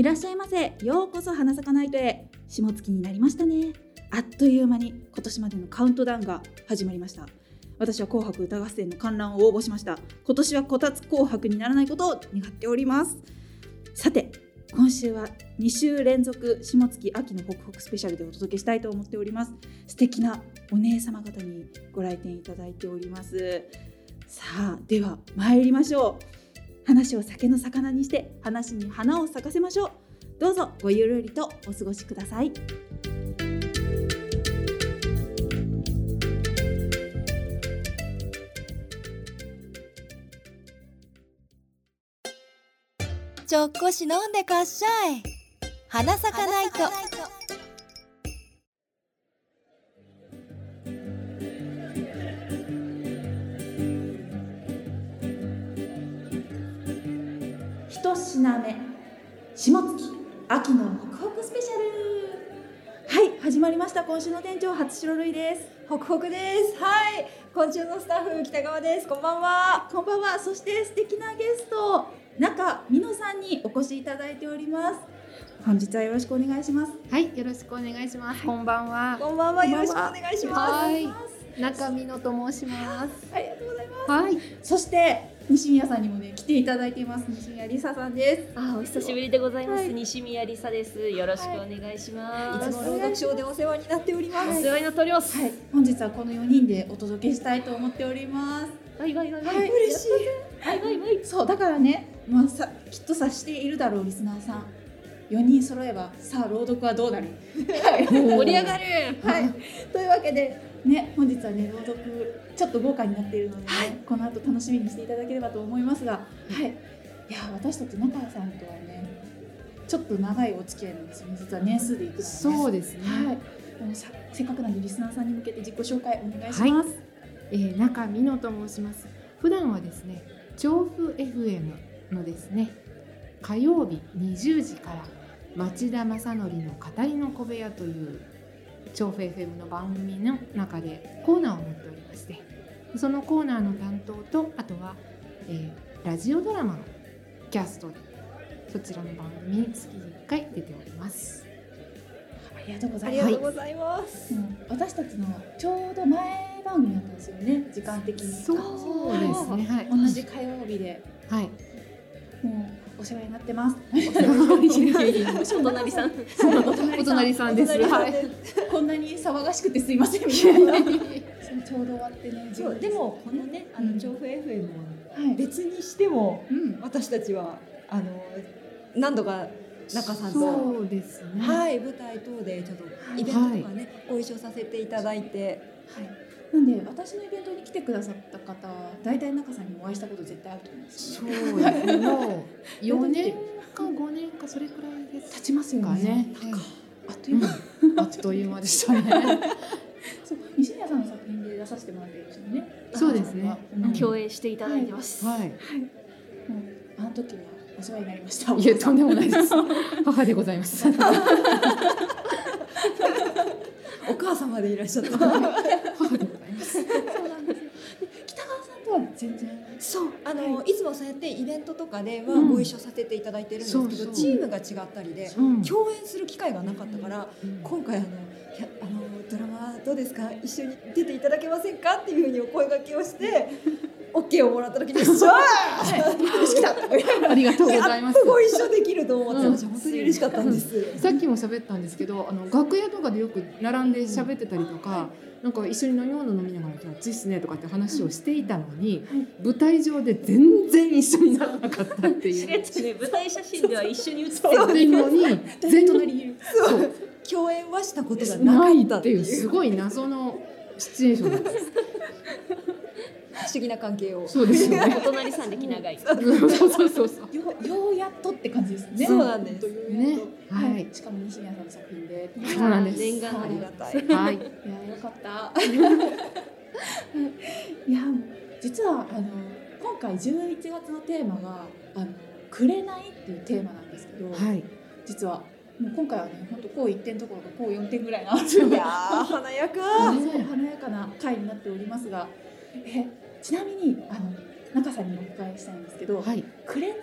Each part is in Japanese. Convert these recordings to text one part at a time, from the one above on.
いらっしゃいませ。ようこそ花咲かナイトへ。下月になりましたね。あっという間に今年までのカウントダウンが始まりました。私は紅白歌合戦の観覧を応募しました。今年はこたつ紅白にならないことを願っております。さて今週は2週連続下月秋のホクホクスペシャルでお届けしたいと思っております。素敵なお姉様方にご来店いただいております。さあでは参りましょう。話を酒の魚にして話に花を咲かせましょう。どうぞごゆるりとお過ごしください。ちょっこし飲んでかっしゃい。花咲かないと。一品目下月秋のホクホクスペシャルはい始まりました今週の店長初白類ですホクホクです。はい、今週のスタッフ北川です。こんばんは。こんばんはそして素敵なゲスト中美濃さんにお越しいただいております本日はよろしくお願いしますはい、よろしくお願いします。こんばんは。こんばんは。こんばんはよろしくお願いします。はい、中美乃と申します。ありがとうございますはい、そして西宮さんにもね来ていただいています西宮梨沙さんですあ、お久しぶりでございます。はい西宮梨沙です。よろしくお願いします。いつも朗読賞でお世話になっておりまおす。世話になっております。はい本日はこの4人でお届けしたいと思っておりますわいわいわい。はい嬉しい。わいわいわい。そうだからね、まあ、さきっと察しているだろうリスナーさん4人揃えばさあ朗読はどうなる？はい盛り上がる。はい、というわけで、ね、本日はね、朗読、ちょっと豪華になっているので、ねこの後楽しみにしていただければと思いますが。はい、いや、私たち中谷さんとはね。ちょっと長いお付き合いなんですよね、実は年数でいくのはね。そうですね。はい、せっかくなんで、リスナーさんに向けて自己紹介お願いします。えー、中美乃と申します。普段はですね、調布 FM のですね、火曜日20時から町田正則の語りの小部屋という調布 FM の番組の中でコーナーを持っておりまして、そのコーナーの担当とあとは、えーラジオドラマのキャストでそちらの番組に月に1回出ております。ありがとうございます。がとうござい。うん私たちのちょうど前番組だったんですよね、時間的に。そうですね。はい。同じ火曜日で、はい。もうお世話になってます。お隣さん。お隣さんです。はい。こんなに騒がしくてすいませんみたいな。そうちょうど終わってね。でもこのねあうんの調布 FM ははい。別にしてもうん。私たちはあの何度か中さんと。そうですね。はい、舞台等でちょっとイベントとかね、ご一緒させていただいて、はい。なんで私のイベントに来てくださった方、大体中さんにもお会いしたこと絶対あると思うんですそよ。うですね。もう 4年か5年かそれくらいです経ちますよね。かね。あっという間。あっという間でしたね。そう西宮さんの作品で出させてもらってるんですよね。そうですねうん共演していただいてます。はい。もうあの時はお世話になりました。いやとんでもないです。母でございます。お母様でいらっしゃった。母でます。そうなんですよ。で北川さんとは全然。そうあの、、はい。つもそうやってイベントとかではうん。ご一緒させていただいてるんですけど、そうそう。チームが違ったりでう。ん共演する機会がなかったから、うん。今回あのいやあのドラマどうですか？一緒に出ていただけませんか？っていうふうにお声掛けをして OK をもらった時に「そう。来た!」ありがとうございます。ご一緒できると思ってうん私本当に嬉しかったんです。さっきも喋ったんですけど、あの楽屋とかでよく並んで喋ってたりとか、なんか一緒に飲み物飲みながら今日暑いっすねとかって話をしていたのに、舞台上で全然一緒にならなかったっていう。ね、舞台写真では一緒に写ってっていうのに全然共演はしたことがなかないったってていう。うっいすごい謎のシチュエーションです。不思議な関係を。そうですよね。お隣さん歴長い。そうそうそうそう。よようやっとって感じですね。そうなんですねははいい。しかも西宮さんの作品で。そうなんです念願のありがたい。はい。いやよかった。いや実はあの今回11月のテーマがあのくれないっていうテーマなんですけど、はい。実はもう今回はね本当こう1点どころかこう4点ぐらいな。いやー華やか。華やかな回になっておりますが、えちなみにあの中さんにお伺いしたいんですけど、はい。くれないっ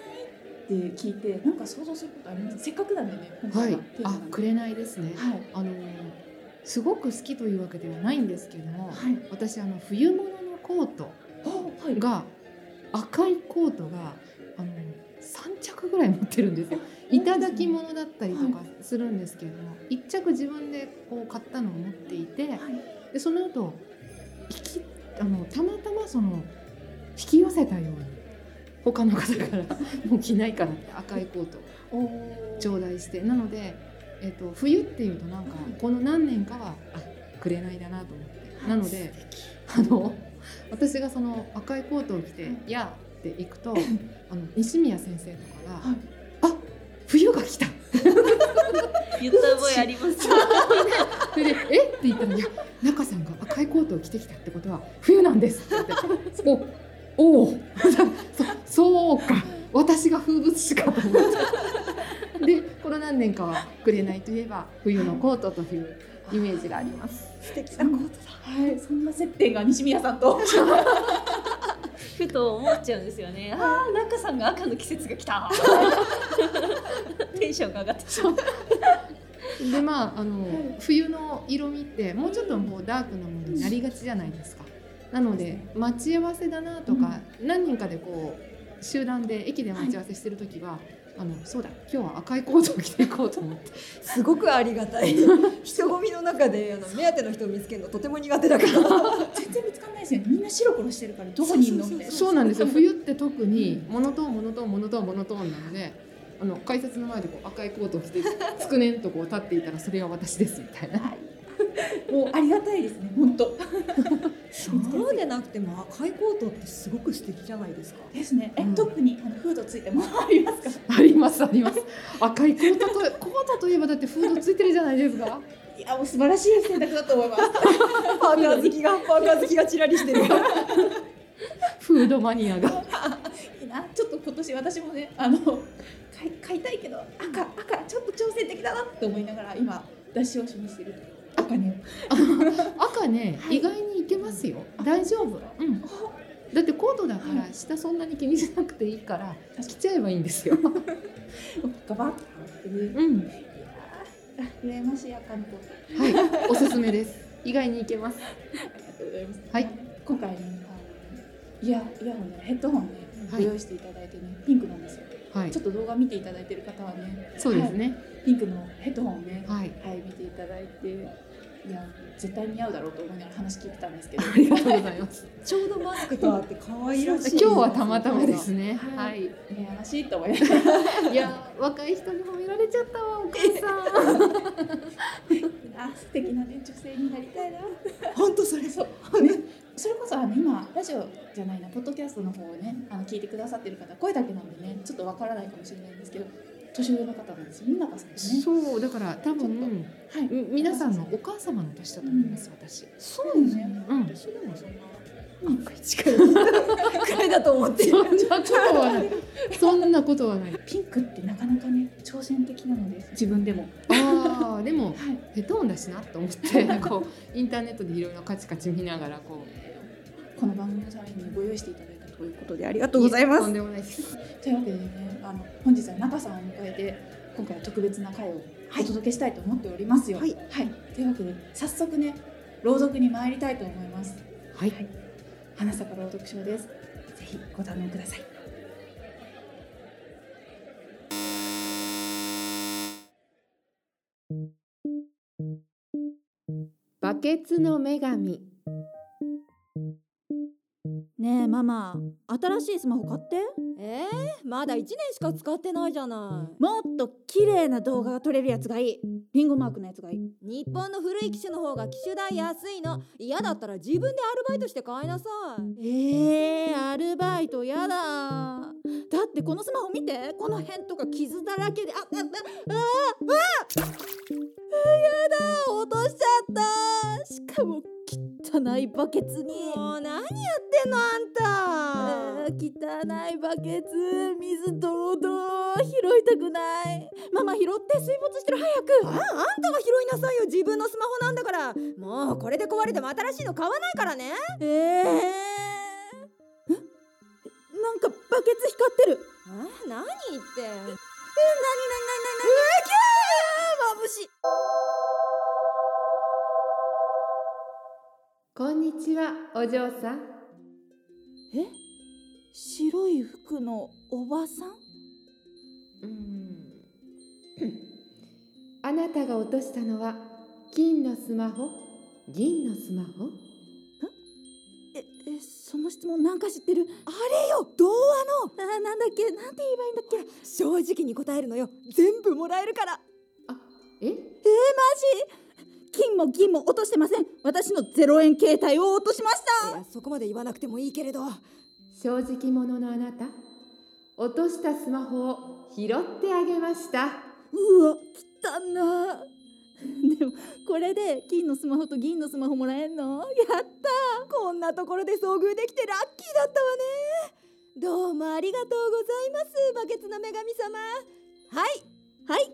って聞いてなんか想像することあります？せっかくなんでね今はい。回はテーマあなんですね。はい。あのすごく好きというわけではないんですけども、はい。私あの冬物のコートはい。が赤いコートがあの3着ぐらい持ってるんですよ。いただき物だったりとかするんですけれども、一着自分でこう買ったのを持っていて、でその後引きあのたまたまその引き寄せたように他の方から もう着ないからって赤いコート。を頂戴して。なので、えっと冬っていうとなんかこの何年かはあ紅だなと思って。なのであの私がその赤いコートを着て「や」って行くとあの西宮先生とかが「はい。あ冬が来た!」言った覚えあります。それで「え？っ?」て言ったら「いや中さんが赤いコートを着てきたってことは冬なんです」って言って「おおおそそうか。私が風物詩か」と思ってでこの何年かは「紅といえば冬のコート」というイメージがあります。素敵なコートだ。はい。そんな接点が西宮さんと ふと思っちゃうんですよね。ああ、中さんが赤の季節が来た。テンションが上がってしまう。でまああの、冬の色味ってもうちょっとこうダークなものになりがちじゃないですか。なので待ち合わせだなとか、何人かでこう集団で駅で待ち合わせしてる時は、あのそうだ今日は赤いコートを着ていこうと思って。すごくありがたい。人混みの中であの目当ての人を見つけるのとても苦手だから。全然見つかんないですよね。みんな白黒してるからどこにいるのみたいなそうなんですよ。冬って特にモノトーンモノトーンモノトーンモノトーンなのであの改札の前でこう赤いコートを着てつくねんとこう立っていたらそれは私ですみたいな。もうありがたいですね本当 そうでなくても赤いコートってすごく素敵じゃないですか？ですね。え、うん。特にあのフードついても ありますか？ありますあります。赤いコートとコートといえばだってフードついてるじゃないですか。いやもう素晴らしい選択だと思います。パーカー好きがパーカー好きがちらりしてる。フードマニアが。いいな。ちょっと今年私もねあの買い買いたいけど赤赤ちょっと挑戦的だなって思いながら今出し惜しみしてる赤ね赤ね、はい意外にいけますよ。大丈夫。うん。だってコートだから下そんなに気にしなくていいから着ちゃえばいいんですよ。ガバッてねうん。羨ましい赤の子はい、おすすめです。意外にいけます。ありがとうございます。はい今回のイヤイヤホンね、ヘッドホンね、はいご用意していただいてね、ピンクなんですよ。はいちょ。っと動画見ていただいてる方はね、そうですね。ピンクのヘッドホンをね、はい。はい、見ていただいて、いや、絶対似合うだろうと思いながら話聞いてたんですけど、ありがとうございます。ちょうどマスクとあって可愛らしい今日はたまたまですね。ははいい。羨ましいと思いながら、いや、若い人に褒められちゃったわ、お母さん。あ、素敵なね、女性になりたいな。本当それそう、ね、それこそあの今ラジオじゃないなポッドキャストの方をねあの聞いてくださってる方声だけなんでねちょっとわからないかもしれないんですけど年上の方なんですよ中さんねそう、だから、多分。はいみ皆さんのお母様の年だと思います、私。そうですねうん。私でもそんな近いくらいだと思ってそんなことはない。そんなことはない。ピンクってなかなかね挑戦的なので自分でもああ、でも。はいヘッドホンだしなと思って、こうインターネットでいろいろカチカチ見ながらこう。この番組のためにご用意していただいたということでありがとうございますとんでもないです。というわけでねあの本日は中さんを迎えて今回は特別な回をお届けしたいと思っておりますよ。はいというわけで早速ね朗読に参りたいと思います。はい。花坂朗読賞です。ぜひご堪能ください。バケツの女神。ママ新しいスマホ買って。えー、まだ1年しか使ってないじゃなもっと綺麗な動画が撮れるやつがいい。リンゴマークのやつがいい。い日本の古い機種の方が機種代安いの。嫌だったら自分でアルバイトして買いなさい。えー、アルバイトやだ。だってこのスマホ見て。この辺とか傷だらけで。ああああああやだ落としちゃったしかも汚いバケツに。もう何やってんのあんた。汚いバケツ。水ドロドロ拾いたくない。ママ拾って水没してる早く。ああんたが拾いなさいよ。自分のスマホなんだから。もうこれで壊れても新しいの買わないからね。えー、えなんかバケツ光ってる。何言ってえなになになになにうわキャー眩しいこんにちはお嬢さん。え？白い服のおばさん？うーん。あなたが落としたのは金のスマホ？銀のスマホ？ええその質問なんか知ってる？あれよ童話のあなんだっけなんて言えばいいんだっけ？正直に答えるのよ。全部もらえるから。え？えー、マジ？金も銀も落としてません。私の0円携帯を落としました。いやそこまで言わなくてもいいけれど。正直者のあなた落としたスマホを拾ってあげました。うわ汚な でもこれで金のスマホと銀のスマホもらえんの？やった。こんなところで遭遇できてラッキーだったわね。どうもありがとうございますバケツの女神様。はい。はい。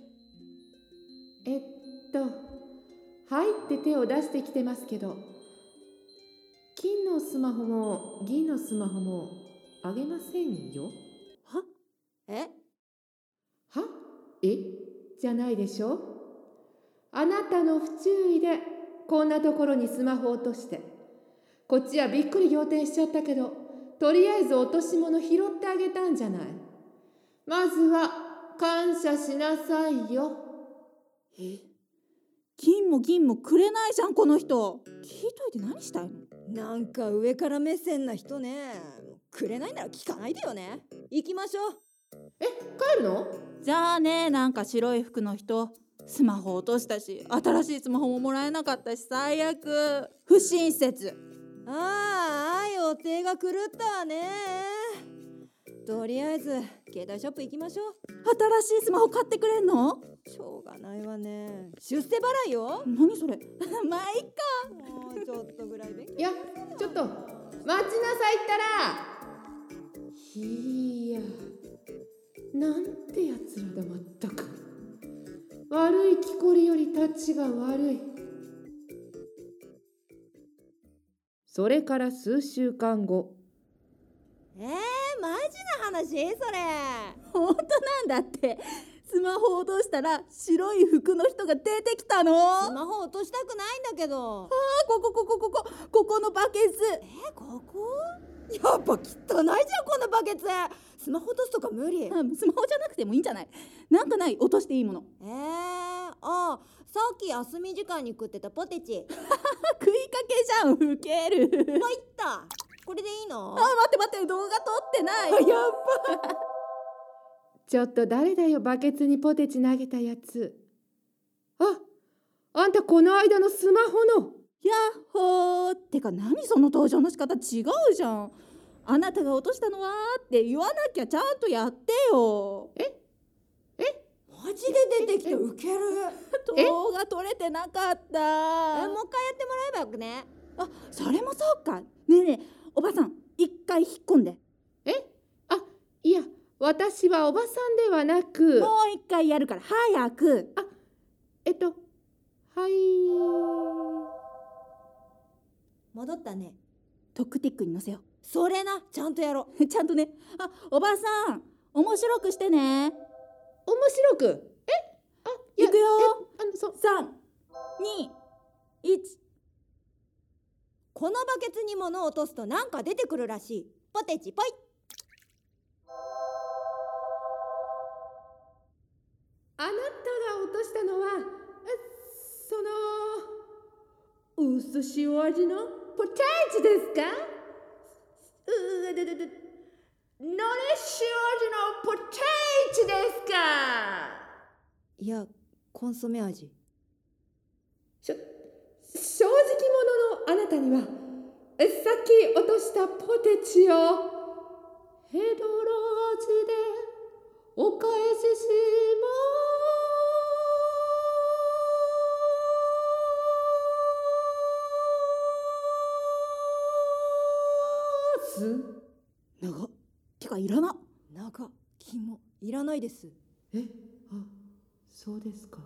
えっとはいって手を出してきてますけど金のスマホも銀のスマホもあげませんよ。え？は？え？じゃないでしょ？あなたの不注意でこんなところにスマホ落として。こっちはびっくり仰天しちゃったけどとりあえず落とし物拾ってあげたんじゃない。まずは感謝しなさいよ。え？金も銀もくれないじゃんこの人。聞いといて何したいの？なんか上から目線な人ね。くれないなら聞かないでよね。行きましょう。え帰るの？じゃあねなんか白い服の人。スマホ落としたし新しいスマホももらえなかったし最悪。不親切。ああ予定が狂ったわねとりあえず携帯ショップ行きましょう。新しいスマホ買ってくれんの？しょうがないわね。出世払いよ。何それ？まあいっか。もうちょっとぐらい勉強いやちょっと待ちなさいったら。いやなんてやつらだまったく。悪い木こりより立ちが悪い。それから数週間後えー、マジな話？それ。本当なんだって。スマホ落としたら白い服の人が出てきたの。あスマホ落としたくないんだけど。ここここここここ。のバケツ。えここ？やっぱ汚いじゃんこのバケツ。スマホ落とすとか無理。えあスマホじゃなくてもいいんじゃない。なんかない落としていいもの。ー、あさっき休み時間に食ってたポテチ。食いかけじゃんウケる。入ったこれでいいの？あ待って待って動画撮ってない。や ちょっと誰だよバケツにポテチ投げたやつ。ああんたこの間のスマホの。ヤッホー。ってか何その登場の仕方違うじゃん。あなたが落としたのはって言わなきゃちゃんとやってよ。マジで出てきてウケる。え？動画撮れてなかった。えもう一回やってもらえばよくね？あそれもそうか。ねえねえおばさん一回引っ込んで。え？あいや私はおばさんではなく。もう一回やるから早く。えっとはい。戻ったね。トックティックに載せよそれなちゃんとやろう。ちゃんとね。あおばさん面白くしてね。面白く？え？あいやいくよ。えあのそ三二一このバケツに物を落とすとなんか出てくるらしい。ポテチポイ。あなたが落としたのはえその薄塩味のポテチですか？うーでででのり塩味のポテチですか？いやコンソメ味。しょ正直者のあなたにはえさっき落としたポテチをヘドロ味でお返しします。長っ。てかいらな長肝いらないです。え？あそうですか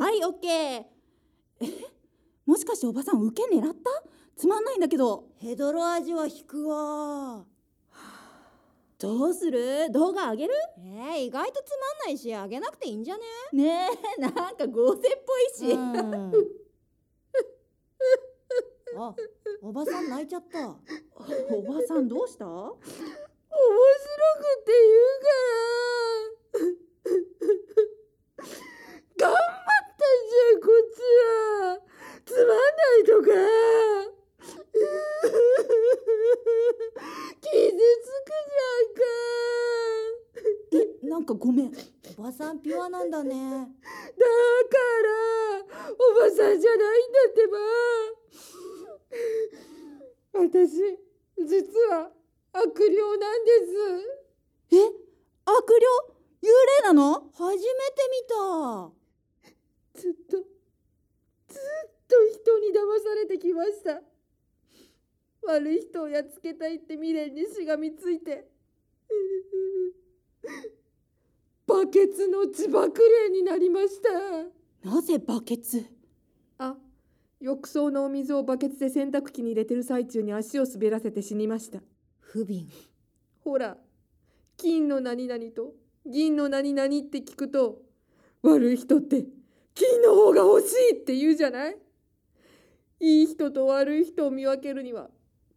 はいオッケーえ？もしかしておばさん受け狙った？つまんないんだけど。ヘドロ味は引くわ。どうする？動画あげる？えー、意外とつまんないしあげなくていいんじゃね？ねえなんか合成っぽいし、うん。あおばさん泣いちゃった。おばさんどうした？面白くて言うから。頑 こっちはつまんないとか。傷つくじゃんか。えなんかごめん。おばさんピュアなんだね。だからおばさんじゃないんだってば。私実は悪霊なんです。え？悪霊？幽霊なの？初めて見たずっとずっと人に騙されてきました。悪い人をやっつけたいって未練にしがみついて。バケツの自爆霊になりました。なぜバケツ？あ浴槽のお水をバケツで洗濯機に入れてる最中に足を滑らせて死にました。不憫。ほら金の何々と銀の何々って聞くと悪い人って金の方が欲しいって言うじゃない？いい人と悪い人を見分けるには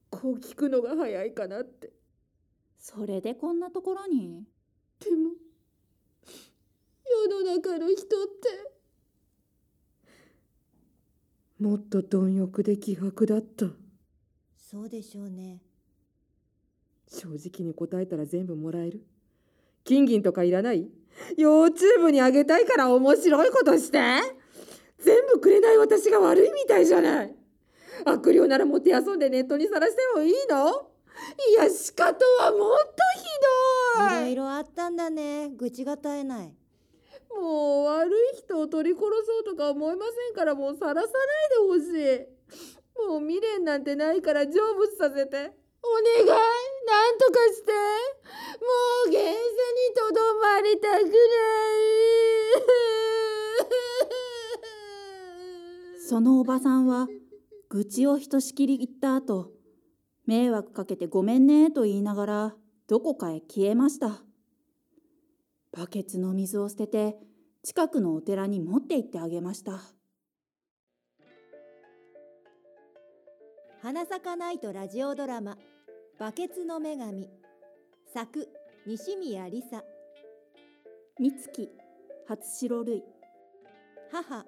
こう聞くのが早いかなって。それでこんなところに？でも世の中の人ってもっと貪欲で気迫だった。そうでしょうね。正直に答えたら全部もらえる金銀とかいらない ?YouTube にあげたいから面白いことして？全部くれない私が悪いみたいじゃない。悪霊ならもてあそんでネットにさらしてもいいの？いやしかとはもっとひどい。いろいろあったんだね。愚痴が絶えない。もう悪い人を取り殺そうとか思いませんからもうさらさないでほしい。もう未練なんてないから成仏させて。お願いなんとかしてもう現世にとどまりたくない。そのおばさんは愚痴をひとしきり言った後迷惑かけてごめんねと言いながらどこかへ消えました。バケツの水を捨てて近くのお寺に持って行ってあげました。花咲かないとラジオドラマバケツの女神。作西宮梨沙美月初白類。母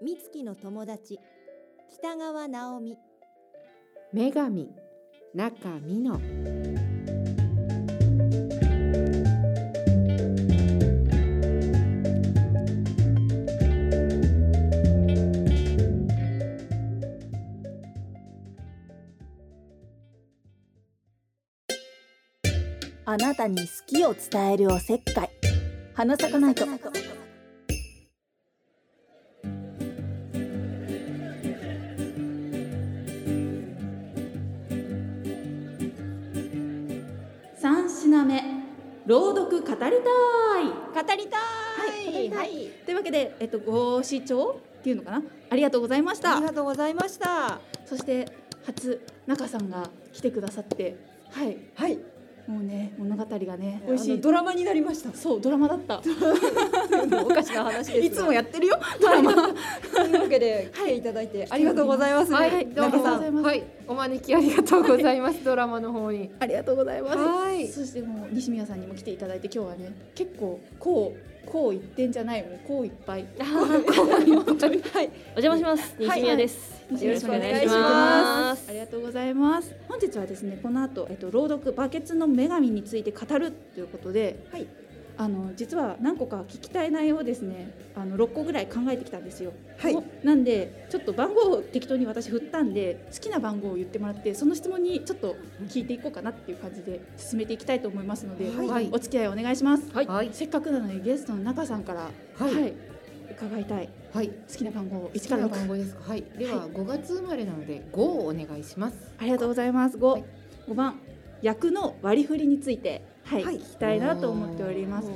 美月の友達。北川直美。女神中美濃。あなたに好きを伝えるおせっかい。花咲かないと。三品目。朗読語りたい。語りたはい語りたい。というわけで、えっと、ご視聴っていうのかな？ありがとうございました。ありがとうございました。そして初中さんが来てくださって。はい。はいもうね物語がね美味しい。ドラマになりました。そうドラマだった。おかしな話ですいつもやってるよ。ドラマ。というわけで来ていただいてありがとうございます、はい、はい。どうも。はい、お招きありがとうございます。ドラマの方に。ありがとうございます。はい。そしてもう西宮さんにも来ていただいて今日はね結構こうこう一点じゃないもうこういっぱい。はい。お邪魔します。西宮です。よろしくお願いします。ありがとうございます。本日はですねこの後えっと朗読バケツの女神について語るということで、はいあの実は何個か聞きたい内容をですねあの6個ぐらい考えてきたんですよ。はい。おなんでちょっと番号を適当に私振ったんで好きな番号を言ってもらってその質問にちょっと聞いていこうかなっていう感じで進めていきたいと思いますので、はい。お付き合いお願いします、はい。はい。せっかくなのでゲストの中さんからはい。伺いたい。はい。好きな番号1好きからな番6号ですか？はい。では5月生まれなので5をお願いします。ありがとうございます。5、はい。5番。役の割り振りについてはい、はい。聞きたいなと思っております。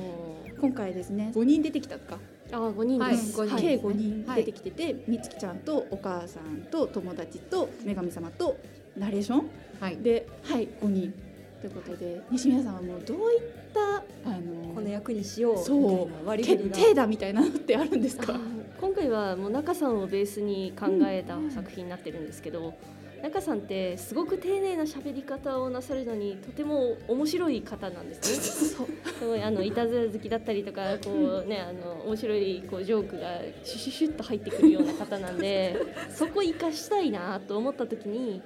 今回ですね5人出てきたか？あー、五人はい。です。五人計5人。はい。出てきてて、みつきちゃんとお母さんと友達と女神様とナレーション？はい。ではい。5人。ということで西宮さんはもうどういったあのこの役にしようそう。な割り決定打みたいなのってあるんですか？今回はもう中さんをベースに考えた作品になってるんですけど、中さんってすごく丁寧な喋り方をなさるのにとても面白い方なんですね。すごいあのいたずら好きだったりとか こうねあの面白いこうジョークがシュシュシュッと入ってくるような方なんで そこ生かしたいなと思った時に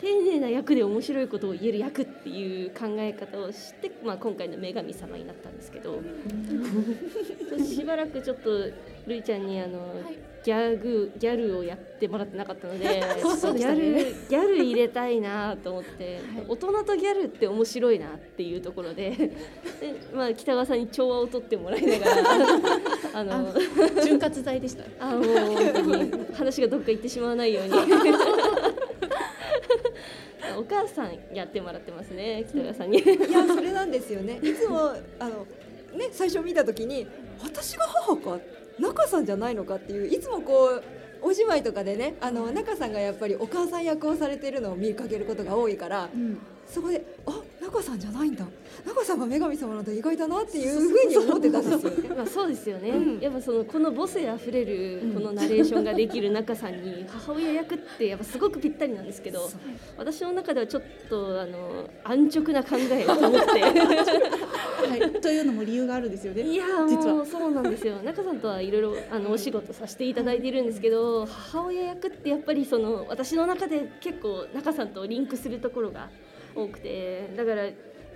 丁寧な役で面白いことを言える役っていう考え方をして、まあ、今回の女神様になったんですけど しばらくちょっとるいちゃんにあの、ギャグギャルをやってもらってなかったのでそうでギャルギャル入れたいなと思って、はい。大人とギャルって面白いなっていうところで で、まあ、北川さんに調和を取ってもらいながら あの潤滑剤でした。あもう本当に話がどっか行ってしまわないようにお母さんやってもらってますね北川さんに。いやそれなんですよね。いつもあのね最初見た時に私が母か中さんじゃないのかっていういつもこうお芝居とかでねあの中さんがやっぱりお母さん役をされてるのを見かけることが多いからうん。そこであ中さんじゃないんだ。中さんが女神様なんて意外だなっていうふうに思ってたんですよ。ね。まあそうですよね、うん。やっぱそのこの母性あふれるこのナレーションができる中さんに 母親役ってやっぱすごくぴったりなんですけど私の中ではちょっとあの安直な考えを持って。はい、というのも理由があるんですよねいやもうそうなんですよ。中さんとはいろいろあのお仕事させていただいているんですけど母親役ってやっぱりその私の中で結構中さんとリンクするところが多くて。だから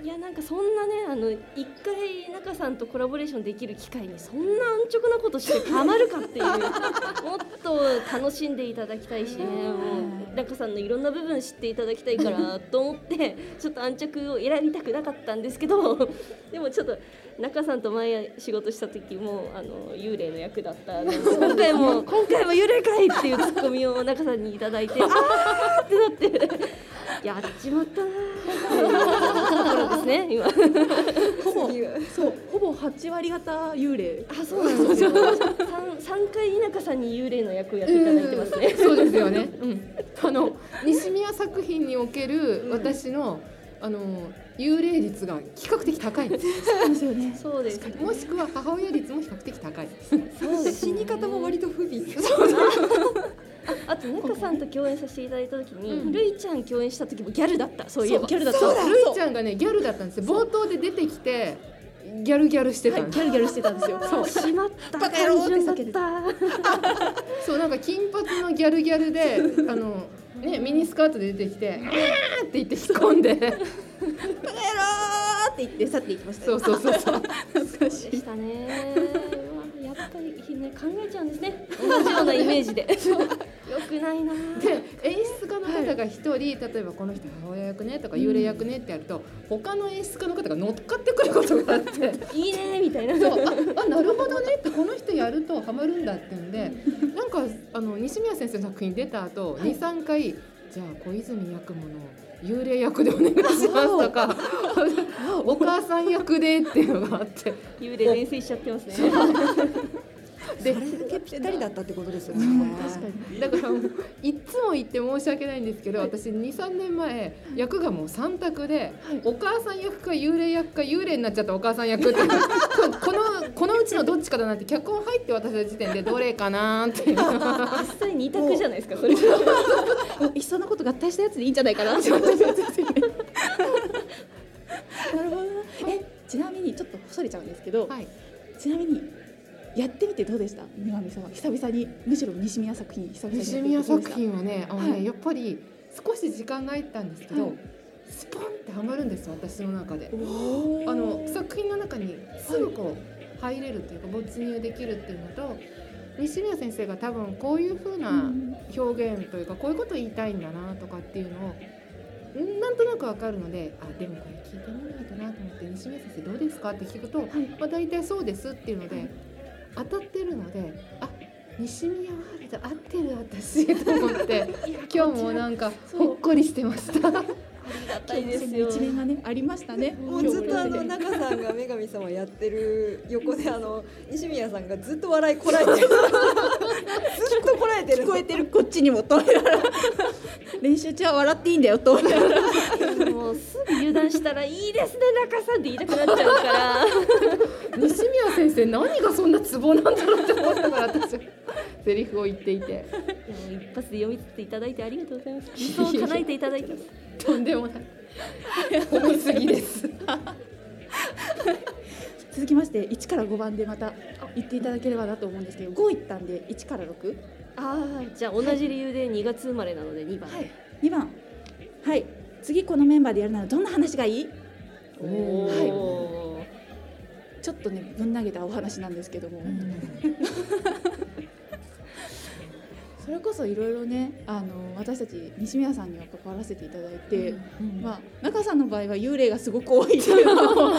いやなんかそんなねあの一回中さんとコラボレーションできる機会にそんな安直なことしてたまるかっていう もっと楽しんでいただきたいしねもう中さんのいろんな部分知っていただきたいからと思ってちょっと安直を選びたくなかったんですけどでもちょっと中さんと前仕事した時もあの幽霊の役だったので今回も 今回も幽霊かいっていうツッコミを中さんにいただいて あーってなって。やっちまったなですね今。ほぼそうほぼ8割方幽霊。あそうなんですよ。三三回中さんに幽霊の役をやっていただいてますね。そうですよね。あの西宮作品における私の、あの幽霊率が比較的高い。です。そうですよね。そうですもしくは母親率も比較的高い。です。そうです死に方も割と不憫。あと中さんと共演させていただいた時に、うん。るいちゃん共演した時もギャルだった。そういえばギャルだった。そう。そう。ルイちゃんがねギャルだったんです。よ。冒頭で出てきてギャルギャルしてたんです。ギャルギャルしてたんですよ。そう。しまった。バカ野郎って叫 そうなんか金髪のギャルギャルであのねミニスカートで出てきて「あー!」って言って引っ込んで。バカ野郎って言って去っていきましたそうそうそうそう。でしたね。うわやっぱりね考えちゃうんですね。同じようなイメージで よくないな。で演出家の方が一人、例えばこの人母親役ねとか幽霊役ねってやると、他の演出家の方が乗っかってくることがあって。いいねみたいな。そうああなるほどねってこの人やるとハマるんだってんでなんかあの西宮先生の作品出た後、二23回じゃあ小泉八雲の幽霊役でお願いしますとか お母さん役でっていうのがあって。幽霊連成しちゃってますねでそれだけぴったりだったってことですよね。確かに。だからいっつも言って申し訳ないんですけど私23年前役がもう3択で、お母さん役か幽霊役か幽霊になっちゃったお母さん役って ここのこのうちのどっちかだなって脚本入って渡した時点でどれかなっていう。実際二択じゃないですかそれ。いっそのこと合体したやつでいいんじゃないかなって。なるほどな。えちなみにちょっとそれちゃうんですけど、はい。ちなみにやってみてどうでした？女神様久々にむしろ西宮作品久々に西宮作品はねあのね、はい。やっぱり少し時間が入ったんですけど、はい。スポンってはまるんです私の中で。あの作品の中にすぐこう入れるっていうか没入できるっていうのと西宮先生が多分こういう風なうん。表現というかこういうこと言いたいんだなとかっていうのをんなんとなくわかるのであでもこれ聞いてみないとなと思って西宮先生どうですか？って聞くと、まあ、大体そうですっていうので当たってるのであ西宮ワールド合ってる私と思って今日もなんかほっこりしてました。ありがたいですよ。一面がねありましたね。もうずっとあの中さんが女神様やってる横であの西宮さんがずっと笑いこらえてる。ずっとこらえてる。聞こえてる。こっちにもと思いながら練習中は笑っていいんだよともうすぐ油断したらいいですね中さんって言いたくなっちゃうから。西宮先生何がそんなツボなんだろうって思ったから私。セリフを言っていて。でも一発で読み取っていただいてありがとうございます。理想を叶えていただいてとんでもない。褒めすぎです。続きまして1から5番でまた言っていただければなと思うんですけど5いったんで1から 6? ああじゃあ同じ理由で2月生まれなので2番。はい。2番。はい。次このメンバーでやるならどんな話がいい？おおちょっとねぶん投げたお話なんですけども、それこそいろいろねあの私たち西宮さんには関わらせていただいて、まあ中さんの場合は幽霊がすごく多いっていうのも。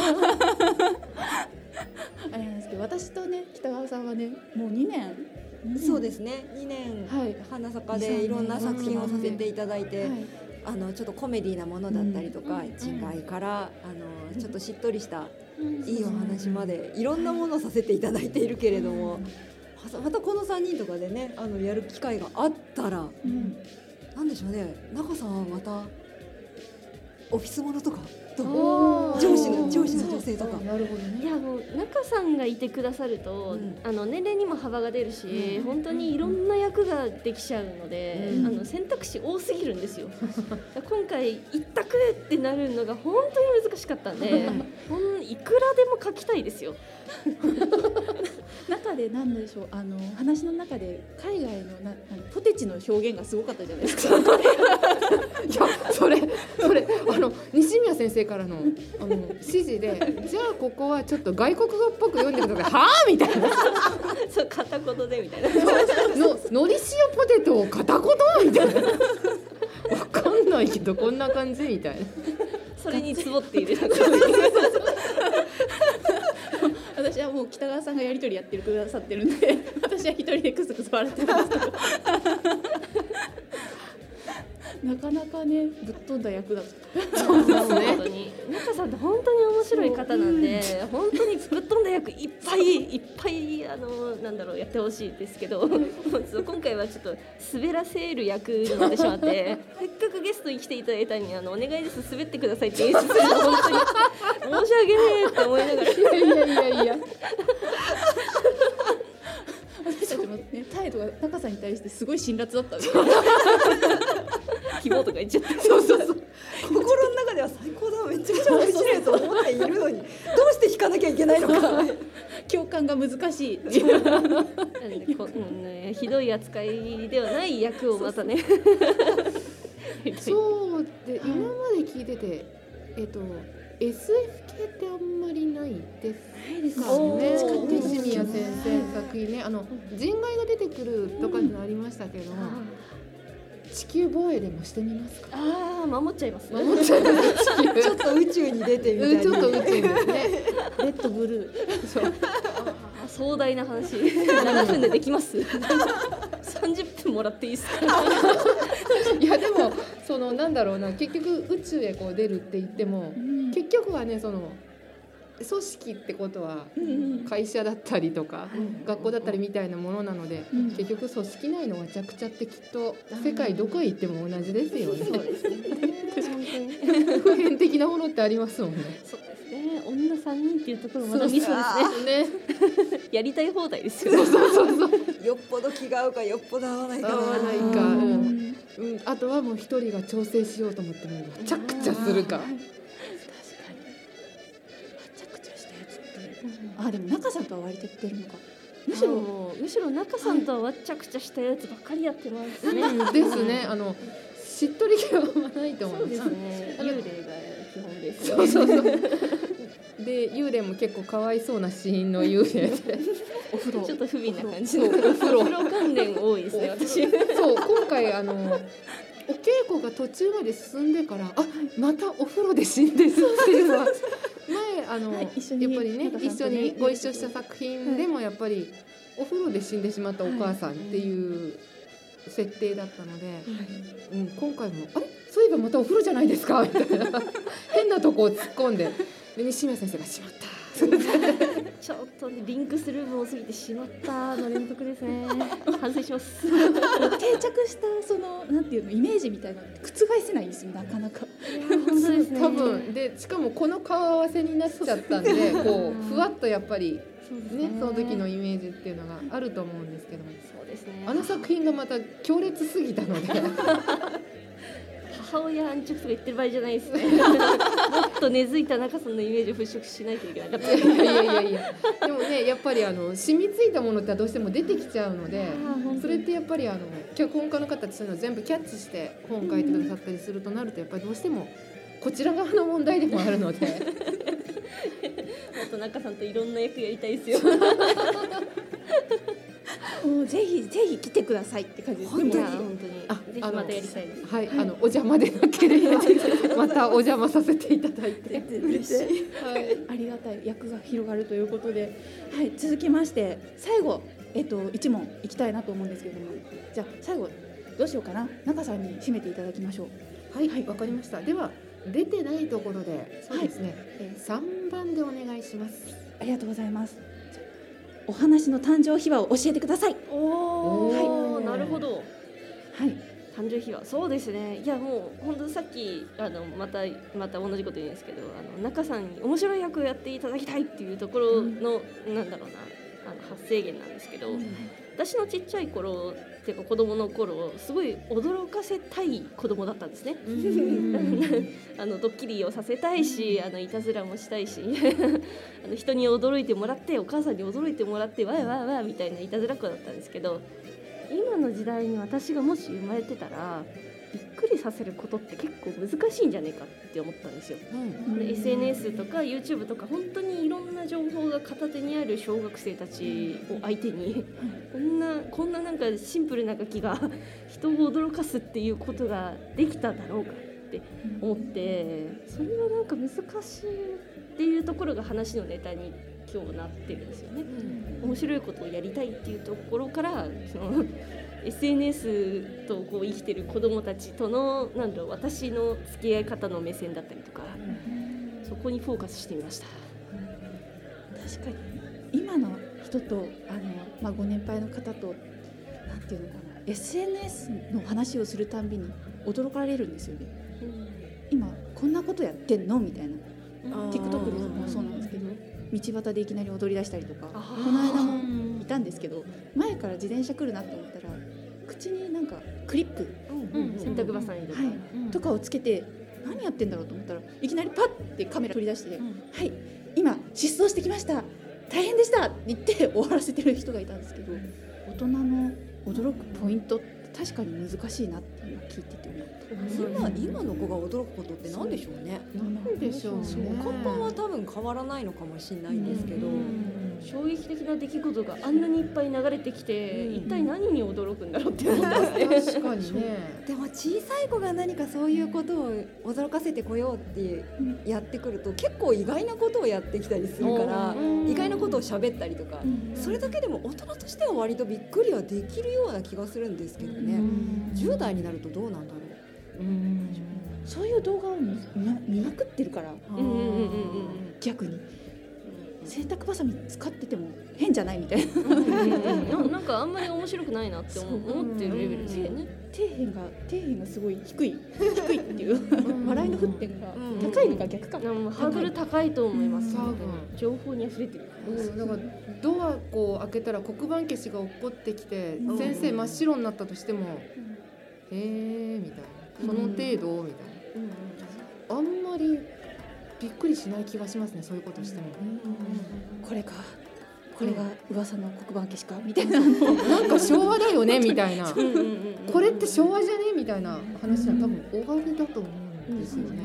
あれなんですけど私とね北川さんはねもう2年そうですね。2年はい。花坂でいろんな作品をさせていただいて、はい。あのちょっとコメディなものだったりとか、うん。違いからあのちょっとしっとりしたいいお話までいろんなものをさせていただいているけれども、はまたこの3人とかでねあのやる機会があったらうん。なんでしょうね。中さんはまたオフィスものとかどうおー。上司の上司の女性とか。なるほどいねやもう中さんがいてくださると、うん。あの年齢にも幅が出るし、うん。本当にいろんな役ができちゃうので、うん。あの選択肢多すぎるんですよ。今回一択ってなるのが本当に難しかったんで、ほんいくらでも書きたいですよ中で何でしょうあの話の中で海外のなあのポテチの表現がすごかったじゃないですか。いやそれそれあの西宮先生からのあの指示でじゃあここはちょっと外国語っぽく読んでください。はあ？みたいな。そう片言でみたいな。ののり塩ポテトを片言？みたいな。わかんないけどこんな感じ？みたいな。それにつぼっている川さんがやり取りやってくださってるんで私は一人でクスクス笑ってますけど。なかなかねぶっ飛んだ役だった。そうですね。本当に中さんって本当に面白い方なんで本当にぶっ飛んだ役いっぱいいっぱいあのなんだろうやってほしいですけど今回はちょっと滑らせる役になってしまってせっかくゲストに来ていただいたのにあのお願いです滑ってくださいって演出するの本当に申し訳ねえって思いながら。いやいやいやいや。私たちもね態度が中さんに対してすごい辛辣だったんで希望とか言っちゃって。そうそうそう。心の中では最高だ。めちゃくちゃ面白いと思っているのに。どうして弾かなきゃいけないのか。共感が難しい。なんでこ、うんね、ひどい扱いではない役をまたね。そう。で今まで聞いててえっと SF 系ってあんまりないですかおね。ー西宮先生作品ね。あの人外が出てくるとかってのありましたけど、地球防衛でもしてみますか？ああ守っちゃいます。守っちゃいます。地球ちょっと宇宙に出てみたいうんちょっと宇宙ですね。レッドブルー。そう。あ壮大な話。7分でできます？30分もらっていいですか？いやでもそのなんだろうな。結局宇宙へこう出るって言っても結局はねその組織ってことは会社だったりとか学校だったりみたいなものなのでうん。結局組織内のわちゃくちゃってきっと世界どこへ行っても同じですよね。普遍的なものってありますもんね。そうですね。女3人っていうところまだミソですね。ね。やりたい放題ですよ。ねよっぽど気が合うかよっぽど合わないか合わないか、ううんあとはもう一人が調整しようと思ってもわちゃくちゃするか。あでも中さんとは割とやってるのか。むしろもうむしろ中さんとはわっちゃくちゃしたやつばっかりやってますね。うんですね。あのしっとり気はないと思そううですんね。幽霊が基本ですそうそうそう。で幽霊も結構かわいそうなシーンの幽霊で。お風呂。ちょっと不憫な感じの。そうお風呂。お風呂関連多いですね私。そう今回あのお稽古が途中まで進んでからあまたお風呂で死んでるっていうのは前あの、はいやっぱりね一緒にご一緒した作品でもやっぱりお風呂で死んでしまったお母さんっていう設定だったので、うん、今回も「あれ？そういえばまたお風呂じゃないですか」みたいな。変なとこを突っ込んでで西宮先生が「しまった」ちょっとねリンクする部多すぎてしまったの連続ですね。反省します。定着したそのなんていうのイメージみたいな覆せないんですよなかなか。本当ですね。多分でしかもこの顔合わせになっちゃったんでこうふわっとやっぱりねその時のイメージっていうのがあると思うんですけども。そうですね。あの作品がまた強烈すぎたので 母親安直とか言ってる場合じゃないですね。もっと根付いた中さんのイメージを払拭しないといけなかった。いやいやいや。いやでもねやっぱりあの染みついたものってどうしても出てきちゃうのでそれってやっぱりあの脚本家の方ってそういうのを全部キャッチして本書いてくださったりするとなるとやっぱりどうしてもこちら側の問題でもあるので。もっと中さんといろんな役やりたいですよ もうぜひぜひ来てくださいって感じです。本当に。本当に。あぜひまたやりたいです。はい、あのお邪魔でなければまたお邪魔させていただいて。嬉しい。はい。ありがたい役が広がるということで、はい、続きまして最後、えっと、一問いきたいなと思うんですけれども。じゃあ最後どうしようかな。中さんに締めていただきましょう。はい、わかりました。では出てないところで、そうですね。えー三番でお願いします。ありがとうございますお話の誕生秘話を教えてください。おお、はい。なるほど。はい。誕生秘話。そうですね。いやもう本当さっきあのまたまた同じこと言うんですけどあの中さんに面白い役をやっていただきたいっていうところの、なんだろうなあの発生源なんですけど、私のちっちゃい頃っていうか子供の頃すごい驚かせたい子供だったんですね。あのドッキリをさせたいし、あのいたずらもしたいし あの人に驚いてもらってお母さんに驚いてもらってわーわーわーみたいないたずらっ子だったんですけど今の時代に私がもし生まれてたらびっくりさせることって結構難しいんじゃねえかって思ったんですよ。で SNS とか YouTube とか本当にいろんな情報が片手にある小学生たちを相手にこんなこんななんかシンプルなガキが 人を驚かすっていうことができただろうかって思ってそれはなんか難しいっていうところが話のネタに今日なってるんですよね。面白いことをやりたいっていうところからその SNS とこう生きてる子どもたちとのなんだろう私の付き合い方の目線だったりとか、そこにフォーカスしてみました。確かに今の人とあの、まあ、ご年配の方となんていうのかな SNS の話をするたんびに驚かれるんですよね。今こんなことやってんの？みたいな。TikTok でもそうなんですけど道端でいきなり踊り出したりとかこの間もいたんですけど前から自転車来るなって思ったら口になんかクリップ、うん洗濯ばさみとか、はい、とかをつけて何やってんだろうと思ったらいきなりパッてカメラ取り出して「はい。今失踪してきました。大変でした!」って言って終わらせてる人がいたんですけど大人の驚くポイントって確かに難しいなって今聞いてて思った。今今の子が驚くことって何でしょうねなんでしょうね。根本は多分変わらないのかもしれないんですけど、衝撃的な出来事があんなにいっぱい流れてきて、一体何に驚くんだろうって思ったんですね。確かにね。でも小さい子が何かそういうことを驚かせてこようってやってくると結構意外なことをやってきたりするからうん意外なことを喋ったりとかそれだけでも大人としては割とびっくりはできるような気がするんですけどね10代になるとどうなんだろう。そういう動画を見見まくってるから。うん。うんうんうんうん逆に。洗濯ばさみ使ってても変じゃないみたいな。うんななんかあんまり面白くないなって思思ってるレベルですよね。底辺が底辺がすごい低い。低いっていう。笑いの沸点がうん高いのか逆か、なん。かもうハードル高いと思います。多分情報に溢れてる。うん、だからドアこう開けたら黒板消しが落っこってきて、うん。先生真っ白になったとしても、へえみたいな。その程度みたいな、あんまりびっくりしない気がしますねそういうことしても、これか。これが噂の黒板消しかみたいな。なんか昭和だよね みたいな。これって昭和じゃね？みたいな話は多分終わりだと思うんですよね、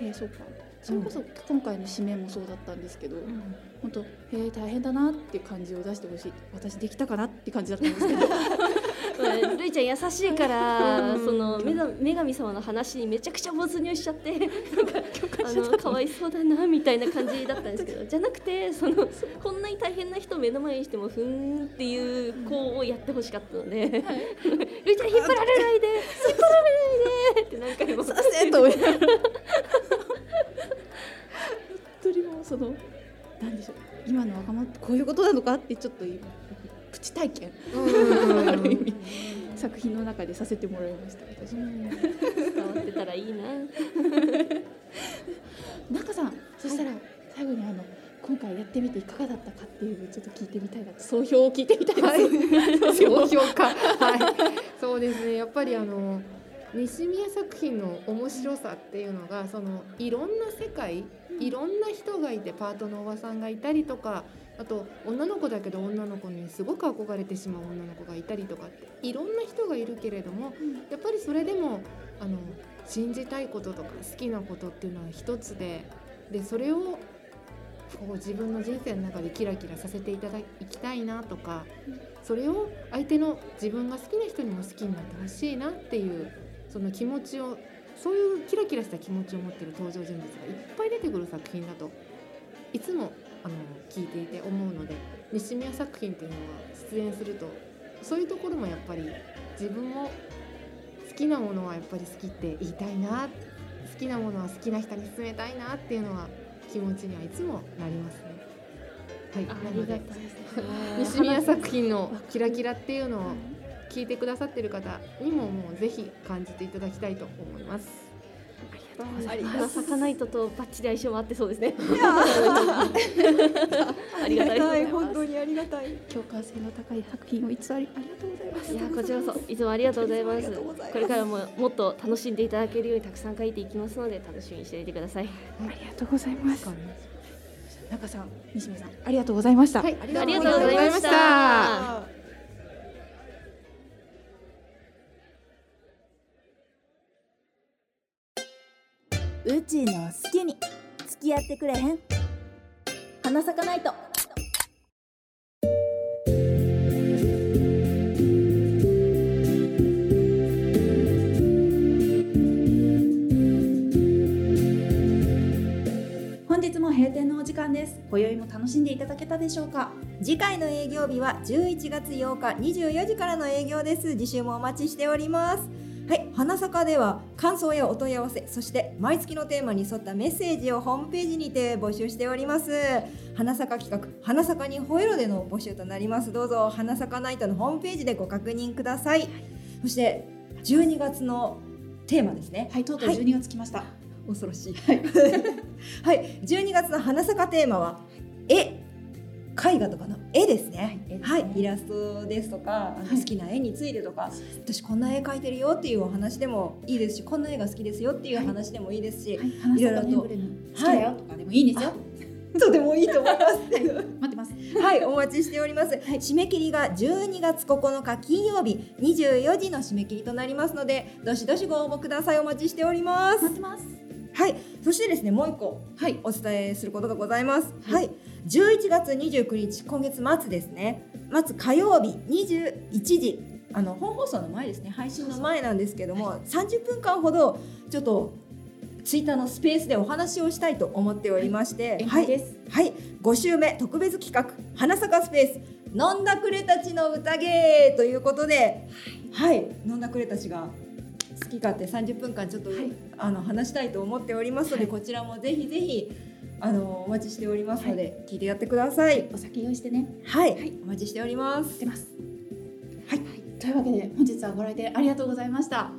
へえそうかそれこそ今回の締めもそうだったんですけど、本当へえ大変だなっていう感じを出してほしい。私できたかなって感じだったんですけど。るいちゃん優しいからその女神様の話にめちゃくちゃ没入しちゃって なんかあのかわいそうだなみたいな感じだったんですけどじゃなくてそのこんなに大変な人を目の前にしてもふーんっていう子をやってほしかったので、るい。ちゃん引っ張られないで引っ張られないでって何回も。させとことなのかってちょっと今プチ体験。ある意味作品の中でさせてもらいました。私も。伝わってたらいいな。中さんそしたら最後にあの今回やってみていかがだったかっていうちょっと聞いてみたいな総評を聞いてみたいです、総評価はい。そうですね。やっぱりあの西宮作品の面白さっていうのがそのいろんな世界いろんな人がいてパートのおばさんがいたりとかあと女の子だけど女の子にすごく憧れてしまう女の子がいたりとかっていろんな人がいるけれどもやっぱりそれでもあの信じたいこととか好きなことっていうのは一つででそれをこう自分の人生の中でキラキラさせていただきたいなとかそれを相手の自分が好きな人にも好きになってほしいなっていうその気持ちをそういうキラキラした気持ちを持ってる登場人物がいっぱい出てくる作品だといつもあの聞いていて思うので西宮作品っていうのは出演するとそういうところもやっぱり自分も好きなものはやっぱり好きって言いたいな好きなものは好きな人に勧めたいなっていうのは気持ちにはいつもなりますね。はい。西宮作品のキラキラっていうのを聞いてくださってる方にももうぜひ感じていただきたいと思います。あり花咲かないととバッチリ相性もあってそうですね。ありがたい。本当にありがたい。共感性の高い作品をいつありありがとうございます。いやこちらこそ。いつもありがとうございます。これからももっと楽しんでいただけるようにたくさん書いていきますので楽しみにしていてください。ありがとうございます。中さん西見さんありがとうございました、はい、ありがとうございましたあうちの好きに付き合ってくれへん。花咲かないと。本日も閉店のお時間です。今宵も楽しんでいただけたでしょうか？次回の営業日は11月8日24時からの営業です。次週もお待ちしております。はい、花坂では感想やお問い合わせそして毎月のテーマに沿ったメッセージをホームページにて募集しております。花坂企画花坂に吠えろでの募集となります。どうぞ花坂ナイトのホームページでご確認ください。そして12月のテーマですね。はいとうとうはい。12月来ました、恐ろしい。はい、12月の花坂テーマは絵。絵画とかの絵ですね。はい、イラストですとか、好きな絵についてとか、私こんな絵描いてるよっていうお話でもいいですし、こんな絵が好きですよっていう話でもいいですし、はい、ろいろと好きだよとかでもいいんですよ、とてもいいと思います。待ってます。はい、お待ちしております。締め切りが12月9日金曜日24時の締め切りとなりますので、どしどしご応募ください。お待ちしております。ます。はい、そしてですね、もう一個はい。お伝えすることがございます。はい、11月29日、今月末ですね。末火曜日21時。あの本放送の前ですね。配信の前。なんですけども30分間ほどちょっとツイッターのスペースでお話をしたいと思っておりまして、はい、です。はい、5週目特別企画花坂スペース。飲んだくれたちの宴！ということで、はい、飲んだくれたちが好き勝手30分間ちょっと、はい。あの話したいと思っておりますので、はい。こちらもぜひぜひあのお待ちしておりますので、聞いてやってください。お酒用意してね。はい、はい。お待ちしております。出ます。はい。というわけで本日はご来店ありがとうございました。は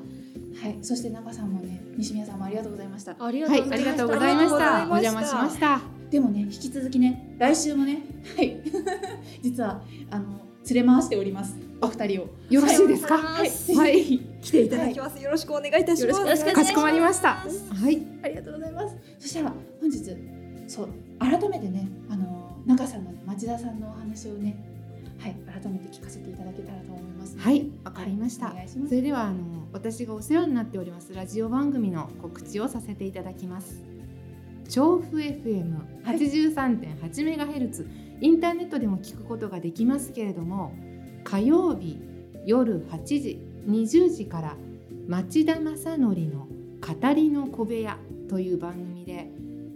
い。そして中さんもね西宮さんもありがとうございました。ありがはい、とうございました。お邪魔しました。でもね引き続きね来週もねはい。実はあの連れ回しております。お二人を。よろしいですか？はい。はい、来ていただきます。よろしくお願いいたします。よろしくお願いします。かしこまりました。はい、ありがとうございます。そしたら本日そう改めてねあの中さんのね町田さんのお話をねはい改めて聞かせていただけたらと思います。はい、わかりました。お願いそれではあの私がお世話になっておりますラジオ番組の告知をさせていただきます。調布 FM83.8 メガヘルツインターネットでも聞くことができますけれども火曜日夜8時20時から町田正則の語りの小部屋という番組で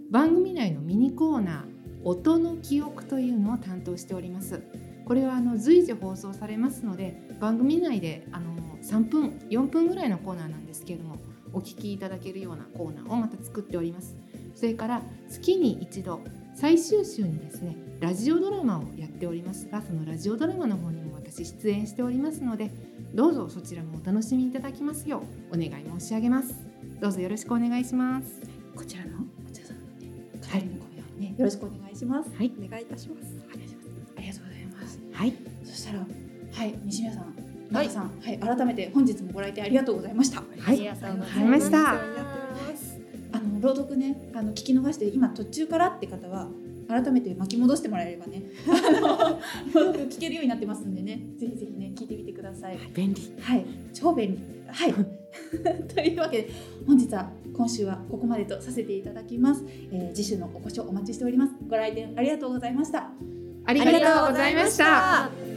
番組内のミニコーナー音の記憶というのを担当しております。これはあの随時放送されますので番組内であの3分4分ぐらいのコーナーなんですけれどもお聞きいただけるようなコーナーをまた作っております。それから月に一度最終週にですねラジオドラマをやっております。がそのラジオドラマの方にも私出演しておりますのでどうぞそちらもお楽しみいただきますようお願い申し上げます。どうぞよろしくお願いします。こちらのよろしくお願いします。はい。お願いいたします。お願いします。ありがとうござい。ますはい。そしたらはい西宮さん中さんはい改めて本日もご来店ありがとうございました。はい。ありがとうございました。あの朗読ねあの聞き逃して今途中からって方は改めて巻き戻してもらえればね。聞けるようになってますんでね。ぜひぜひね聞いてみてください。便利。はい。超便利。はい というわけで本日は今週はここまでとさせていただきます、えー、次週のお越しをお待ちしております。ご来店ありがとうございました。ありがとうございましたた。